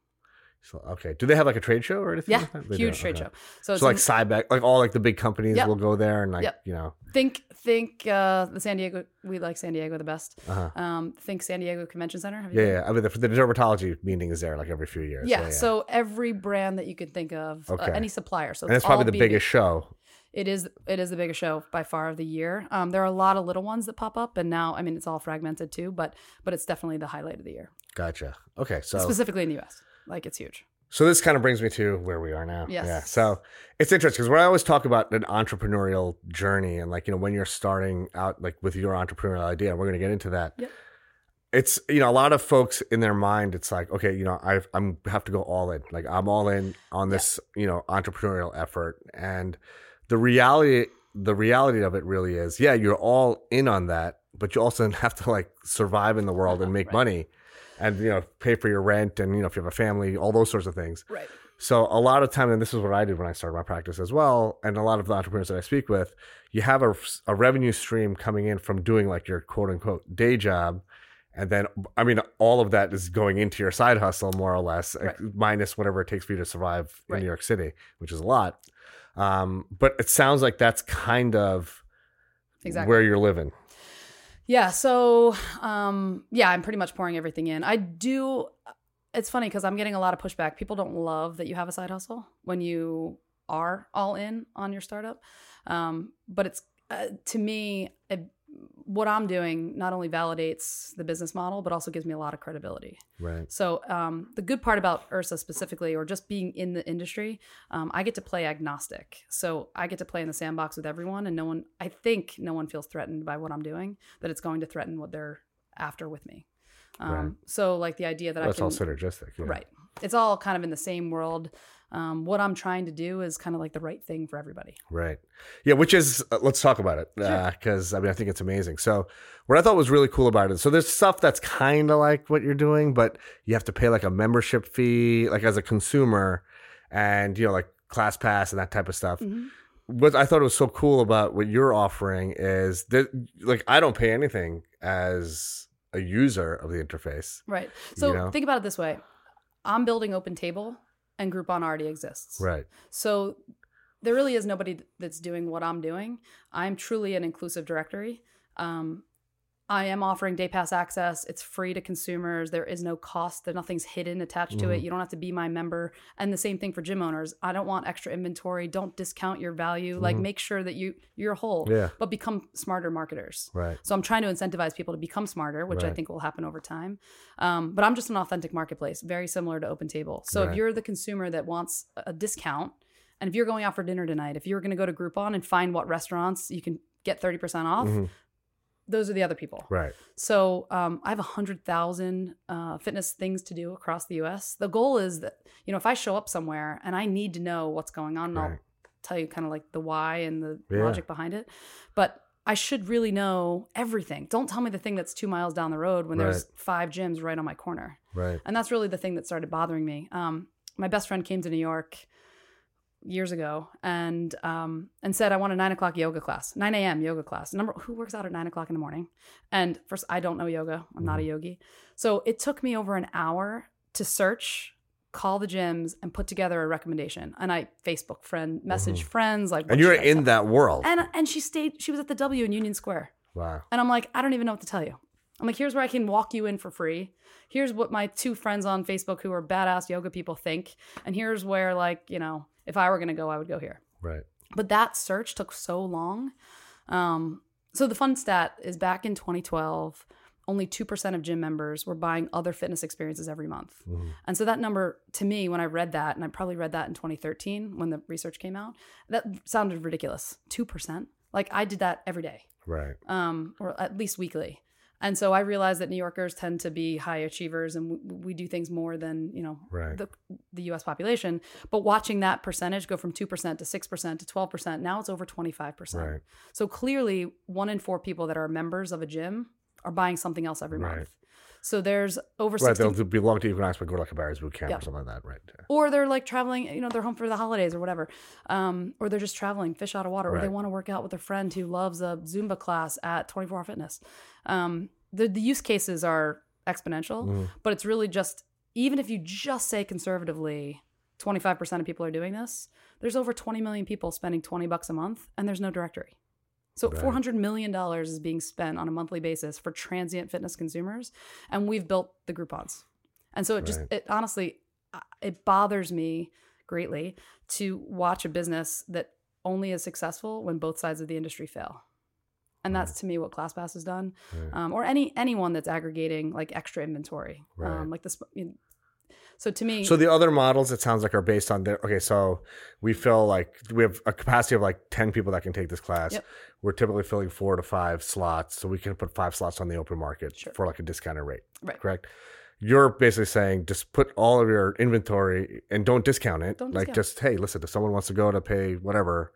So, okay. Do they have like a trade show or anything? Yeah, like huge do, trade okay. show. So it's So like in- Cybex, like all like the big companies Yep. will go there and like Yep. you know. think think uh, the San Diego. We like San Diego the best. Uh-huh. Um, think San Diego Convention Center. Have Yeah, yeah. I mean, the, the dermatology meeting is there like every few years. Yeah, so every brand that you could think of, uh, any supplier. So and it's probably the B2B. biggest show. It is it is the biggest show by far of the year. Um, there are a lot of little ones that pop up, and now I mean it's all fragmented too, but but it's definitely the highlight of the year, Gotcha. Okay, so specifically in the U.S. Like it's huge. so this kind of brings me to where we are now. Yes. Yeah. So it's interesting because when I always talk about an entrepreneurial journey and like you know when you're starting out like with your entrepreneurial idea, we're going to get into that. Yep. It's you know a lot of folks in their mind it's like okay you know I I'm have to go all in like I'm all in on this you know entrepreneurial effort and the reality the reality of it really is yeah you're all in on that but you also have to like survive in the world and make Right. money and you know pay for your rent and you know if you have a family all those sorts of things Right. so a lot of time, and this is what I did when I started my practice as well, and a lot of the entrepreneurs that I speak with, you have a, a revenue stream coming in from doing like your quote unquote day job, and then I mean all of that is going into your side hustle more or less, Right. minus whatever it takes for you to survive in Right. New York City, which is a lot. Um, but it sounds like that's kind of Exactly. where you're living. Yeah. So, um, yeah, I'm pretty much pouring everything in. I do. It's funny because I'm getting a lot of pushback. People don't love that you have a side hustle when you are all in on your startup. Um, but it's uh, to me, it, what I'm doing not only validates the business model, but also gives me a lot of credibility. Right. So um, the good part about IHRSA specifically, or just being in the industry, um, I get to play agnostic. So I get to play in the sandbox with everyone, and no one, I think, no one feels threatened by what I'm doing. That it's going to threaten what they're after with me. Um, Right. So like the idea that That's I can, all synergistic. yeah. right? It's all kind of in the same world. Um, what I'm trying to do is kind of like the right thing for everybody. Right. Yeah, which is uh, let's talk about it Sure. because I mean I think it's amazing. So what I thought was really cool about it. So there's stuff that's kind of like what you're doing, but you have to pay like a membership fee, like as a consumer, and you know like ClassPass and that type of stuff. Mhm. What I thought was so cool about what you're offering is that like I don't pay anything as a user of the interface. Right. So know? think about it this way: I'm building Open Table, and Groupon already exists. Right. So there really is nobody that's doing what I'm doing. I'm truly an inclusive directory. Um, I am offering day pass access. It's free to consumers. There is no cost. There nothing's hidden attached to it. Mhm. You don't have to be my member. And the same thing for gym owners. I don't want extra inventory. Don't discount your value. Like Mhm. make sure that you you're whole, Yeah. but become smarter marketers. Right. So I'm trying to incentivize people to become smarter, which I think will happen over time. Um, but I'm just an authentic marketplace, very similar to Open Table. So Right. if you're the consumer that wants a discount And if you're going out for dinner tonight, if you're going to go to Groupon and find what restaurants you can get 30% off, Mhm. Those are the other people. Right. So um, I have a hundred thousand uh, fitness things to do across the U.S. The goal is that you know if I show up somewhere and I need to know what's going on, and I'll tell you kind of like the why and the Yeah. logic behind it. But I should really know everything. Don't tell me the thing that's two miles down the road when there's five gyms right on my corner. Right. And that's really the thing that started bothering me. Um, my best friend came to New York years ago and um, and said I want a nine o'clock yoga class, nine a.m. yoga class. Number who works out at nine o'clock in the morning? And first, I don't know yoga. I'm not a yogi, so it took me over an hour to search, call the gyms, and put together a recommendation. And I Facebook friend message friends like, Mm-hmm. And you're in that world. And and she stayed. She was at the W in Union Square. wow. And I'm like, I don't even know what to tell you. I'm like, here's where I can walk you in for free. Here's what my two friends on Facebook who are badass yoga people think. And here's where, like, you know, if I were going to go, I would go here. Right. But that search took so long. Um, so the fun stat is back in 2012, only 2% of gym members were buying other fitness experiences every month. Mhm. And so that number to me, when I read that, and I probably read that in 2013 when the research came out, that sounded ridiculous. 2%. Like I did that every day Right. um, or at least weekly. And so I realized that New Yorkers tend to be high achievers, and we, we do things more than you know Right. the the U.S. population. But watching that percentage go from two percent to six percent to twelve percent, now it's over twenty five percent. Right. So clearly, one in four people that are members of a gym are buying something else every Right. month. So there's over Right. 60 They'll belong to Equinox, but go to like a Barry's boot camp Yeah. or something like that. Right. Yeah. or they're like traveling, you know, they're home for the holidays or whatever, um, or they're just traveling, fish out of water, or they want to work out with a friend who loves a Zumba class at 24 Hour Fitness. Um, the the use cases are exponential, Mhm. but it's really just even if you just say conservatively, 25% of people are doing this. There's over 20 million people spending 20 bucks a month, and there's no directory. So Right. 400 million dollars is being spent on a monthly basis for transient fitness consumers, and we've built the Groupons. And so it just, it honestly it bothers me greatly to watch a business that only is successful when both sides of the industry fail. And that's to me what ClassPass has done, Right. um, or any anyone that's aggregating like extra inventory, Right. um, like this. You know, so to me, So the other models, it sounds like, are based on their. Okay, so we fill like we have a capacity of like ten people that can take this class. Yep. We're typically filling four to five slots, so we can put five slots on the open market Sure. for like a discounted rate. Right. Correct. You're basically saying just put all of your inventory and don't discount it. Don't like discount. just hey, listen, if someone wants to go to pay whatever,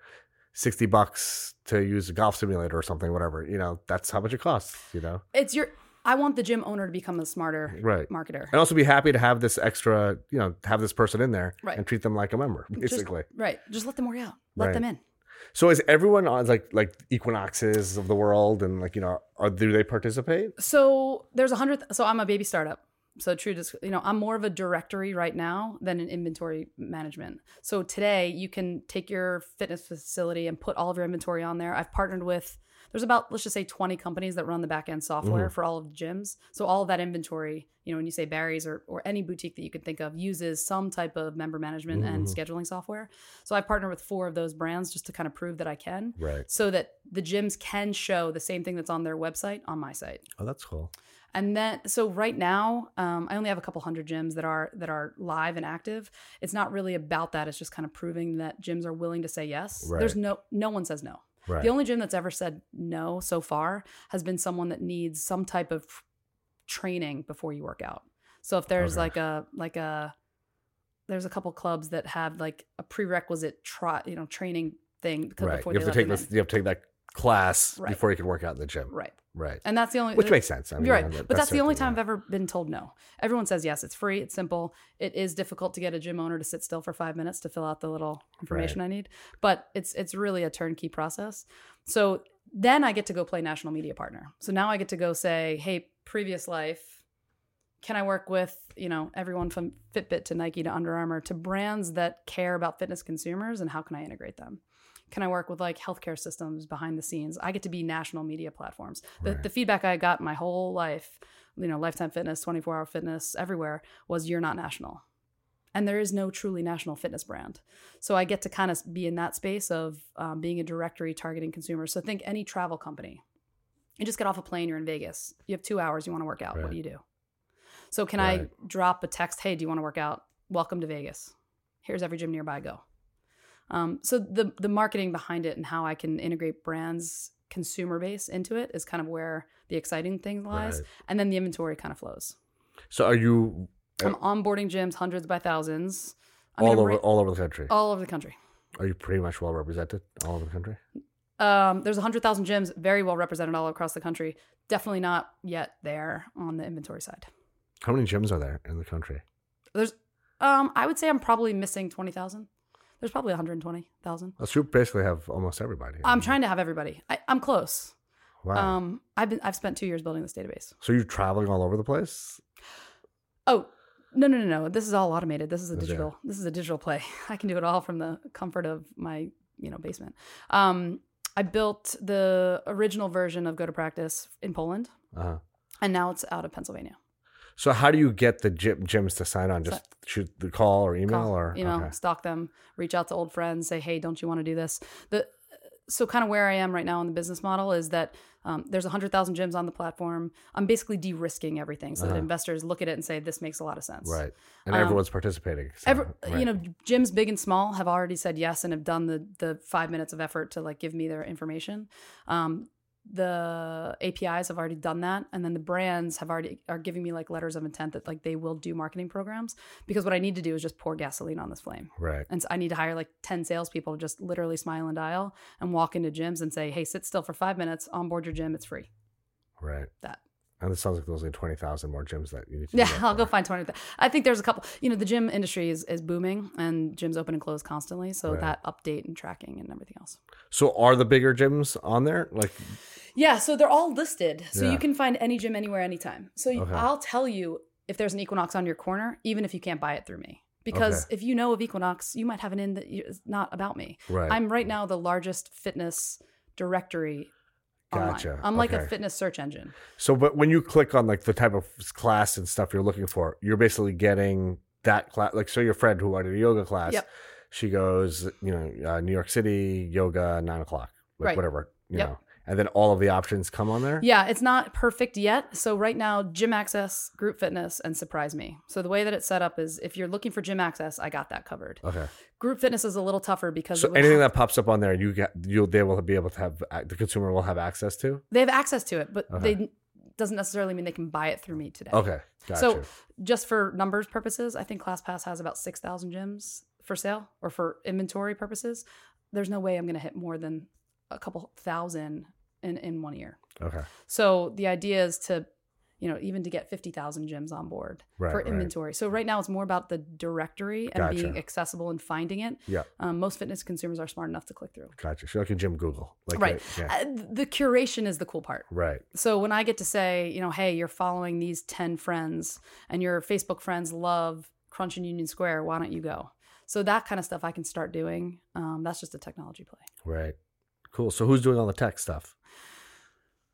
sixty bucks to use a golf simulator or something, whatever, you know, that's how much it costs. You know. it's your. I want the gym owner to become a smarter Right. marketer. And also be happy to have this extra, you know, have this person in there Right. and treat them like a member, Just- basically. right. Just let them work out. Let Right. them in. So is everyone on like like equinoxes of the world and like you know are, do they participate? So there's a hundred. So I'm a baby startup. So true, just you know, I'm more of a directory right now than an inventory management. So today you can take your fitness facility and put all of your inventory on there. I've partnered with. There's about let's just say 20 companies that run the back end software for all of the gyms. So all of that inventory, you know, when you say Barry's or or any boutique that you could think of uses some type of member management and scheduling software. So I partner with four of those brands just to kind of prove that I can. Right. So that the gyms can show the same thing that's on their website on my site. Oh, that's cool. And then, so right now, um, I only have a couple hundred gyms that are that are live and active. It's not really about that. It's just kind of proving that gyms are willing to say yes. Right. There's no no one says no. Right. The only gym that's ever said no so far has been someone that needs some type of training before you work out. So if there's Okay. like a like a there's a couple clubs that have like a prerequisite try you know training thing because right. before You have to take this. You have to take that class Right. before you can work out in the gym. right. Right. And that's the only Which makes sense. I mean, You're right. yeah, but that's the only time I've ever been told no. Everyone says yes. It's free. It's simple. It is difficult to get a gym owner to sit still for five minutes to fill out the little information I need. But it's it's really a turnkey process. So then I get to go play national media partner. So now I get to go say, hey, previous life, can I work with, you know, everyone from Fitbit to Nike to Under Armour to brands that care about fitness consumers and how can I integrate them? Can I work with like healthcare systems behind the scenes? I get to be national media platforms. The, Right. the feedback I got my whole life, you know, Lifetime Fitness, 24 Hour Fitness, everywhere, was you're not national. And there is no truly national fitness brand. So I get to kind of be in that space of um, being a directory targeting consumers. So think any travel company. You just get off a plane, you're in Vegas. You have two hours, you want to work out. What do you do? So can Right. I drop a text, hey, do you want to work out? Welcome to Vegas. Here's every gym nearby, go. Um, so the the marketing behind it and how I can integrate brands consumer base into it is kind of where the exciting thing lies, Right. and then the inventory kind of flows. So are you I'm onboarding gyms, hundreds by thousands. I all I'm over ra- all over the country? all over the country. Are you pretty much well represented all over the country? Um, there's 100,000 gyms, very well represented all across the country. Definitely not yet there on the inventory side. How many gyms are there in the country? There's, um, I would say I'm probably missing 20,000. There's probably 120,000. Well, so you basically have almost everybody. I'm trying to have everybody. I, I'm close. Wow. Um, I've been I've spent two years building this database. so you're traveling all over the place? Oh no no no no! This is all automated. This is a digital. This is a digital play. I can do it all from the comfort of my you know basement. Um, I built the original version of Go2Practice in Poland, Uh-huh. and now it's out of Pennsylvania. So how do you get the gym, gyms to sign on? Just shoot the call or email Call, or email, okay. stalk them, reach out to old friends, say, hey, don't you want to do this? The so kind of where I am right now in the business model is that um, there's 100,000 gyms on the platform. I'm basically de-risking everything so that Uh-huh. investors look at it and say, this makes a lot of sense. right? And Um, everyone's participating. so, Every, right. you know, gyms big and small have already said yes and have done the the five minutes of effort to like give me their information. Um, the APIs have already done that, and then the brands have already are giving me like letters of intent that like they will do marketing programs because what I need to do is just pour gasoline on this flame. right. And so I need to hire like 10 salespeople to just literally smile and dial and walk into gyms and say, hey, sit still for five minutes, onboard your gym, it's free. Right. That. And it sounds like there's only twenty thousand more gyms that you need to. Yeah, I'll go find 20. I think there's a couple, you know, the gym industry is, is booming and gyms open and close constantly. So Right. that update and tracking and everything else. So are the bigger gyms on there? Like, Yeah, so they're all listed. So Yeah. you can find any gym anywhere, anytime. So Okay. I'll tell you if there's an Equinox on your corner, even if you can't buy it through me. Because if you know of Equinox, you might have an in that is not about me. right? I'm right now the largest fitness directory online. Gotcha. I'm like a fitness search engine. So, but when you click on like the type of class and stuff you're looking for, you're basically getting that class. Like, so your friend who wanted a yoga class, Yep. she goes, you know, uh, New York City yoga nine o'clock, like Right. whatever, you Yep. know, and then all of the options come on there. Yeah, it's not perfect yet. So right now, gym access, group fitness, and surprise me. So the way that it's set up is if you're looking for gym access, I got that covered. Okay. Group fitness is a little tougher because So anything have- that pops up on there, you get you they will be able to have uh, the consumer will have access to. they have access to it, but Okay. they doesn't necessarily mean they can buy it through me today. Okay. Gotcha. So just for numbers purposes, I think ClassPass has about six thousand gyms for sale or for inventory purposes. There's no way I'm going to hit more than a couple thousand in in one year. okay. So the idea is to, you know, even to get fifty thousand gyms on board Right. for right. inventory. So right now it's more about the directory and Gotcha. being accessible and finding it. Yeah. Um, most fitness consumers are smart enough to click through. Gotcha. So like a gym Google. Like Right. a- yeah. Uh, the curation is the cool part. right. So when I get to say, you know, hey, you're following these 10 friends and your Facebook friends love Crunch in Union Square, why don't you go? So that kind of stuff I can start doing. Um, that's just a technology play. Right. Cool. So who's doing all the tech stuff?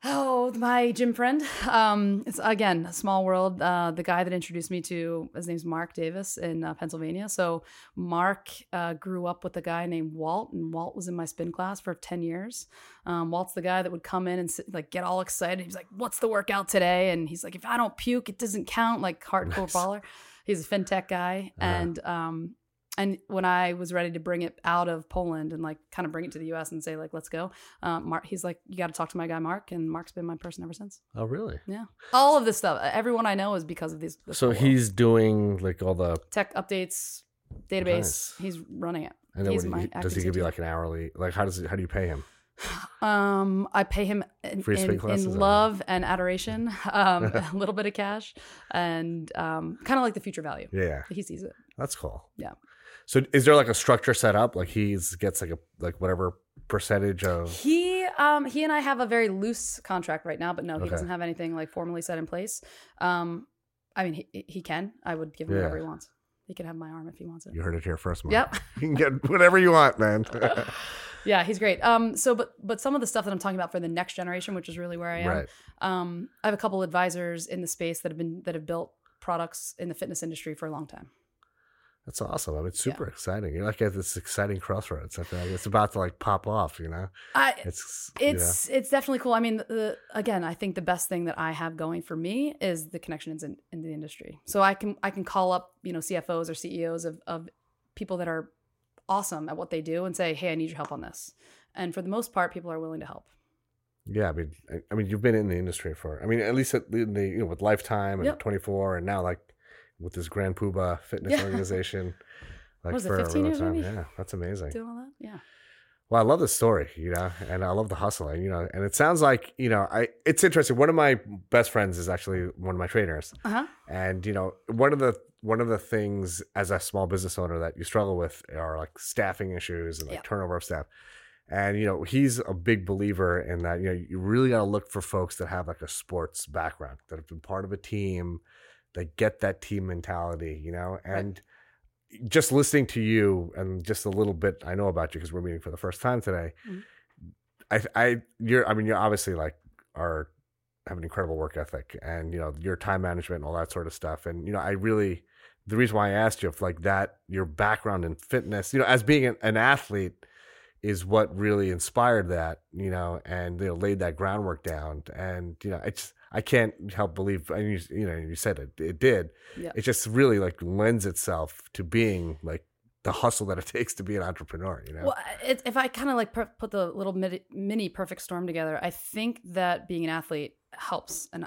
Oh, my gym friend. Um, it's again a small world. Uh, the guy that introduced me to his name's Mark Davis in uh, Pennsylvania. So Mark uh, grew up with a guy named Walt, and Walt was in my spin class for ten years. Um, Walt's the guy that would come in and sit, like get all excited. He's like, "What's the workout today?" And he's like, "If I don't puke, it doesn't count." Like hardcore Nice. baller. He's a fintech guy, Uh-huh. and um, and when I was ready to bring it out of Poland and like kind of bring it to the U.S. and say like, "Let's go," um, Mark, he's like, "You got to talk to my guy Mark," and Mark's been my person ever since. Oh, really? Yeah, all of this stuff, everyone I know is because of these. So whole world. he's doing like all the tech updates, database. Nice. He's running it. and then He's my you, does he give you like an hourly? Like how does it, how do you pay him? Um, I pay him in, in, in love and adoration, um, a little bit of cash, and um, kind of like the future value. Yeah, He sees it. that's cool. Yeah. So is there like a structure set up? Like he gets like a like whatever percentage of He um he and I have a very loose contract right now, but no, he Okay. doesn't have anything like formally set in place. Um, I mean, he, he can. I would give him Yeah. whatever he wants. He can have my arm if he wants it. you heard it here first. Yep. you can get whatever you want, man. yeah, he's great. Um, so but but some of the stuff that I'm talking about for the next generation, which is really where I am. right. Um, I have a couple advisors in the space that have been that have built products in the fitness industry for a long time. That's awesome. I mean, it's super exciting. You're like at this exciting crossroads. I feel like it's about to like pop off. You know, I it's you know, it's it's definitely cool. I mean, the, the, again, I think the best thing that I have going for me is the connections in, in the industry. So I can I can call up you know CFOs or CEOs of of people that are awesome at what they do and say, "Hey, I need your help on this." And for the most part, people are willing to help. Yeah, I mean, I, I mean, you've been in the industry for, I mean, at least at the, you know, with Lifetime and Yep. 24, and now like with this Grand Poobah fitness Yeah. organization. Like Was it, for a 15 real years time. maybe? Yeah, that's amazing. Doing all that, yeah. Well, I love the story, you know, and I love the hustle, and you know, and it sounds like you know, I it's interesting. One of my best friends is actually one of my trainers, Uh huh. and you know, one of the one of the things as a small business owner that you struggle with are like staffing issues and like turnover of staff. And you know, he's a big believer in that. You know, you really got to look for folks that have like a sports background, that have been part of a team, that get that team mentality. You know, Right. and just listening to you and just a little bit I know about you because we're meeting for the first time today. Mhm. I, I, you're, I mean, you're obviously like are have an incredible work ethic and you know your time management and all that sort of stuff. And you know, I really the reason why I asked you if like that your background in fitness, you know, as being an, an athlete is what really inspired that, you know, and you know laid that groundwork down. And you know, it's I can't help believe, and you, you know, you said it, it did. Yeah. It just really like lends itself to being like the hustle that it takes to be an entrepreneur. You know, Well, it, if I kind of like per- put the little mini, mini perfect storm together, I think that being an athlete helps and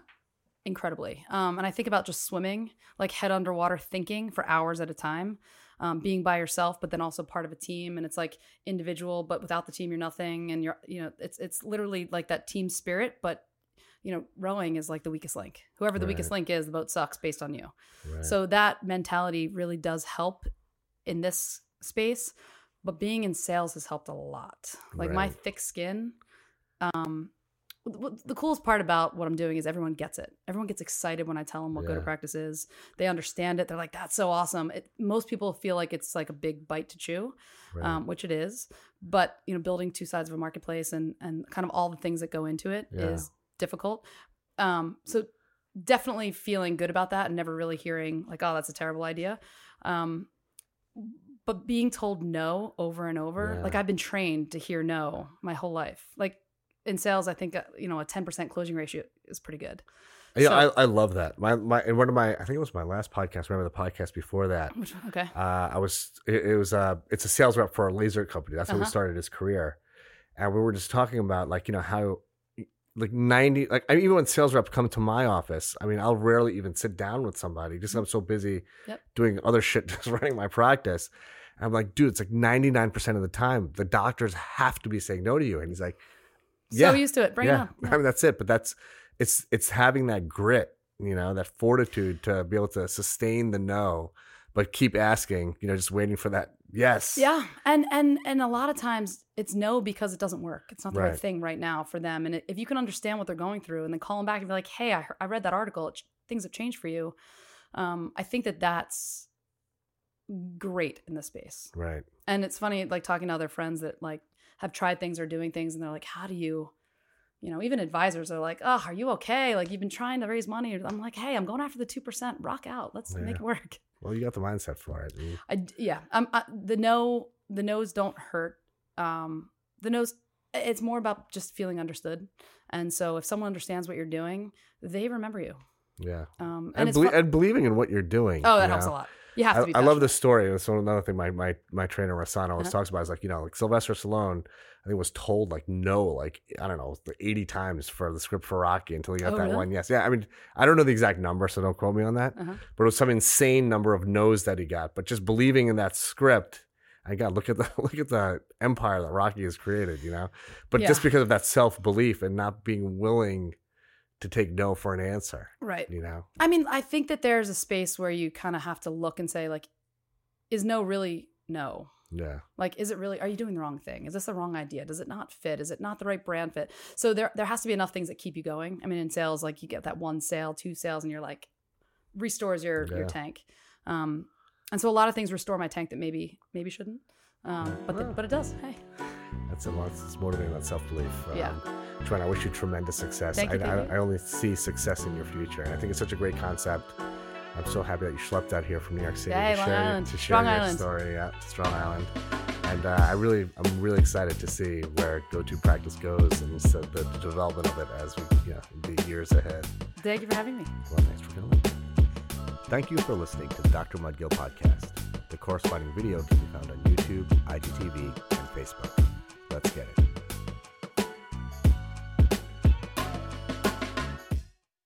incredibly. Um, and I think about just swimming, like head underwater, thinking for hours at a time, um, being by yourself, but then also part of a team. And it's like individual, but without the team, you're nothing. And you're, you know, it's it's literally like that team spirit, but you know, rowing is like the weakest link. Whoever the weakest link is, the boat sucks based on you. Right. So that mentality really does help in this space. But being in sales has helped a lot. Like my thick skin. Um, the coolest part about what I'm doing is everyone gets it. Everyone gets excited when I tell them what Go2Practice is. They understand it. They're like, "That's so awesome." It, most people feel like it's like a big bite to chew, Right. um, which it is. But you know, building two sides of a marketplace and and kind of all the things that go into it is Yeah. Difficult. Um, so definitely feeling good about that and never really hearing like, "Oh, that's a terrible idea." Um, but being told no over and over, Yeah. like I've been trained to hear no my whole life. Like in sales, I think uh, you know a ten percent closing ratio is pretty good. yeah, so- I, I love that. My my and one of my I think it was my last podcast. Remember the podcast before that? Okay, Uh, I was it, it was uh it's a sales rep for a laser company. That's how he Uh-huh. started his career, and we were just talking about like you know how like ninety like I mean, even when sales reps come to my office, I mean I'll rarely even sit down with somebody just I'm mm-hmm. so busy Yep. doing other shit, just running my practice. I'm like, dude, it's like ninety nine percent of the time the doctors have to be saying no to you, and he's like, yeah, so used to it. Bring it yeah, on. I mean that's it. But that's it's it's having that grit, you know, that fortitude to be able to sustain the no, but keep asking, you know, just waiting for that yes. Yeah, and and and a lot of times it's no because it doesn't work. It's not the right, Right. thing right now for them. And if you can understand what they're going through, and then call them back and be like, "Hey, I, heard, I read that article. It, things have changed for you." Um, I think that that's great in this space. Right. And it's funny, like talking to other friends that like have tried things or doing things, and they're like, "How do you?" You know, even advisors are like, "Oh, are you okay? Like you've been trying to raise money." I'm like, "Hey, I'm going after the two percent. Rock out. Let's make it work." Well, you got the mindset for it. I yeah. Um, uh, the no, the no's don't hurt. Um, the no's. It's more about just feeling understood. And so, if someone understands what you're doing, they remember you. Yeah. Um, and, And, belie- and believing in what you're doing. oh, that you helps know? a lot. You have to I, be. I love this story. That's another thing my my my trainer Rasan always Uh-huh. talks about is like you know like Sylvester Stallone I think was told like no like I don't know eighty times for the script for Rocky until he got Oh, that really? one yes yeah I mean I don't know the exact number so don't quote me on that Uh-huh. but it was some insane number of no's that he got but just believing in that script I got look at the look at the empire that Rocky has created you know but just because of that self belief and not being willing to take no for an answer Right. you know I mean, I think that there's a space where you kind of have to look and say, like, is no really no? yeah Like, is it really? Are you doing the wrong thing? Is this the wrong idea? Does it not fit? Is it not the right brand fit? So there, there has to be enough things that keep you going. I mean, in sales, like you get that one sale, two sales, and you're like, restores your Yeah. your tank. Um, and so a lot of things restore my tank that maybe maybe shouldn't. Um, but the, but it does. Hey, That's it. Well, it's motivating that self belief. Yeah. Joanne, I wish you tremendous success. You, I, I. I only see success in your future, and I think it's such a great concept. I'm so happy that you schlepped out here from New York City Yay, to share, to share Strong your Island. story. Yeah, Strong Island. And uh, I really, I'm really excited to see where Go2Practice goes and so the, the development of it as we, you know, the years ahead. thank you for having me. Well, thanks for coming. Thank you for listening to the Dr. Mudgil podcast. The corresponding video can be found on YouTube, IGTV, and Facebook. Let's get it.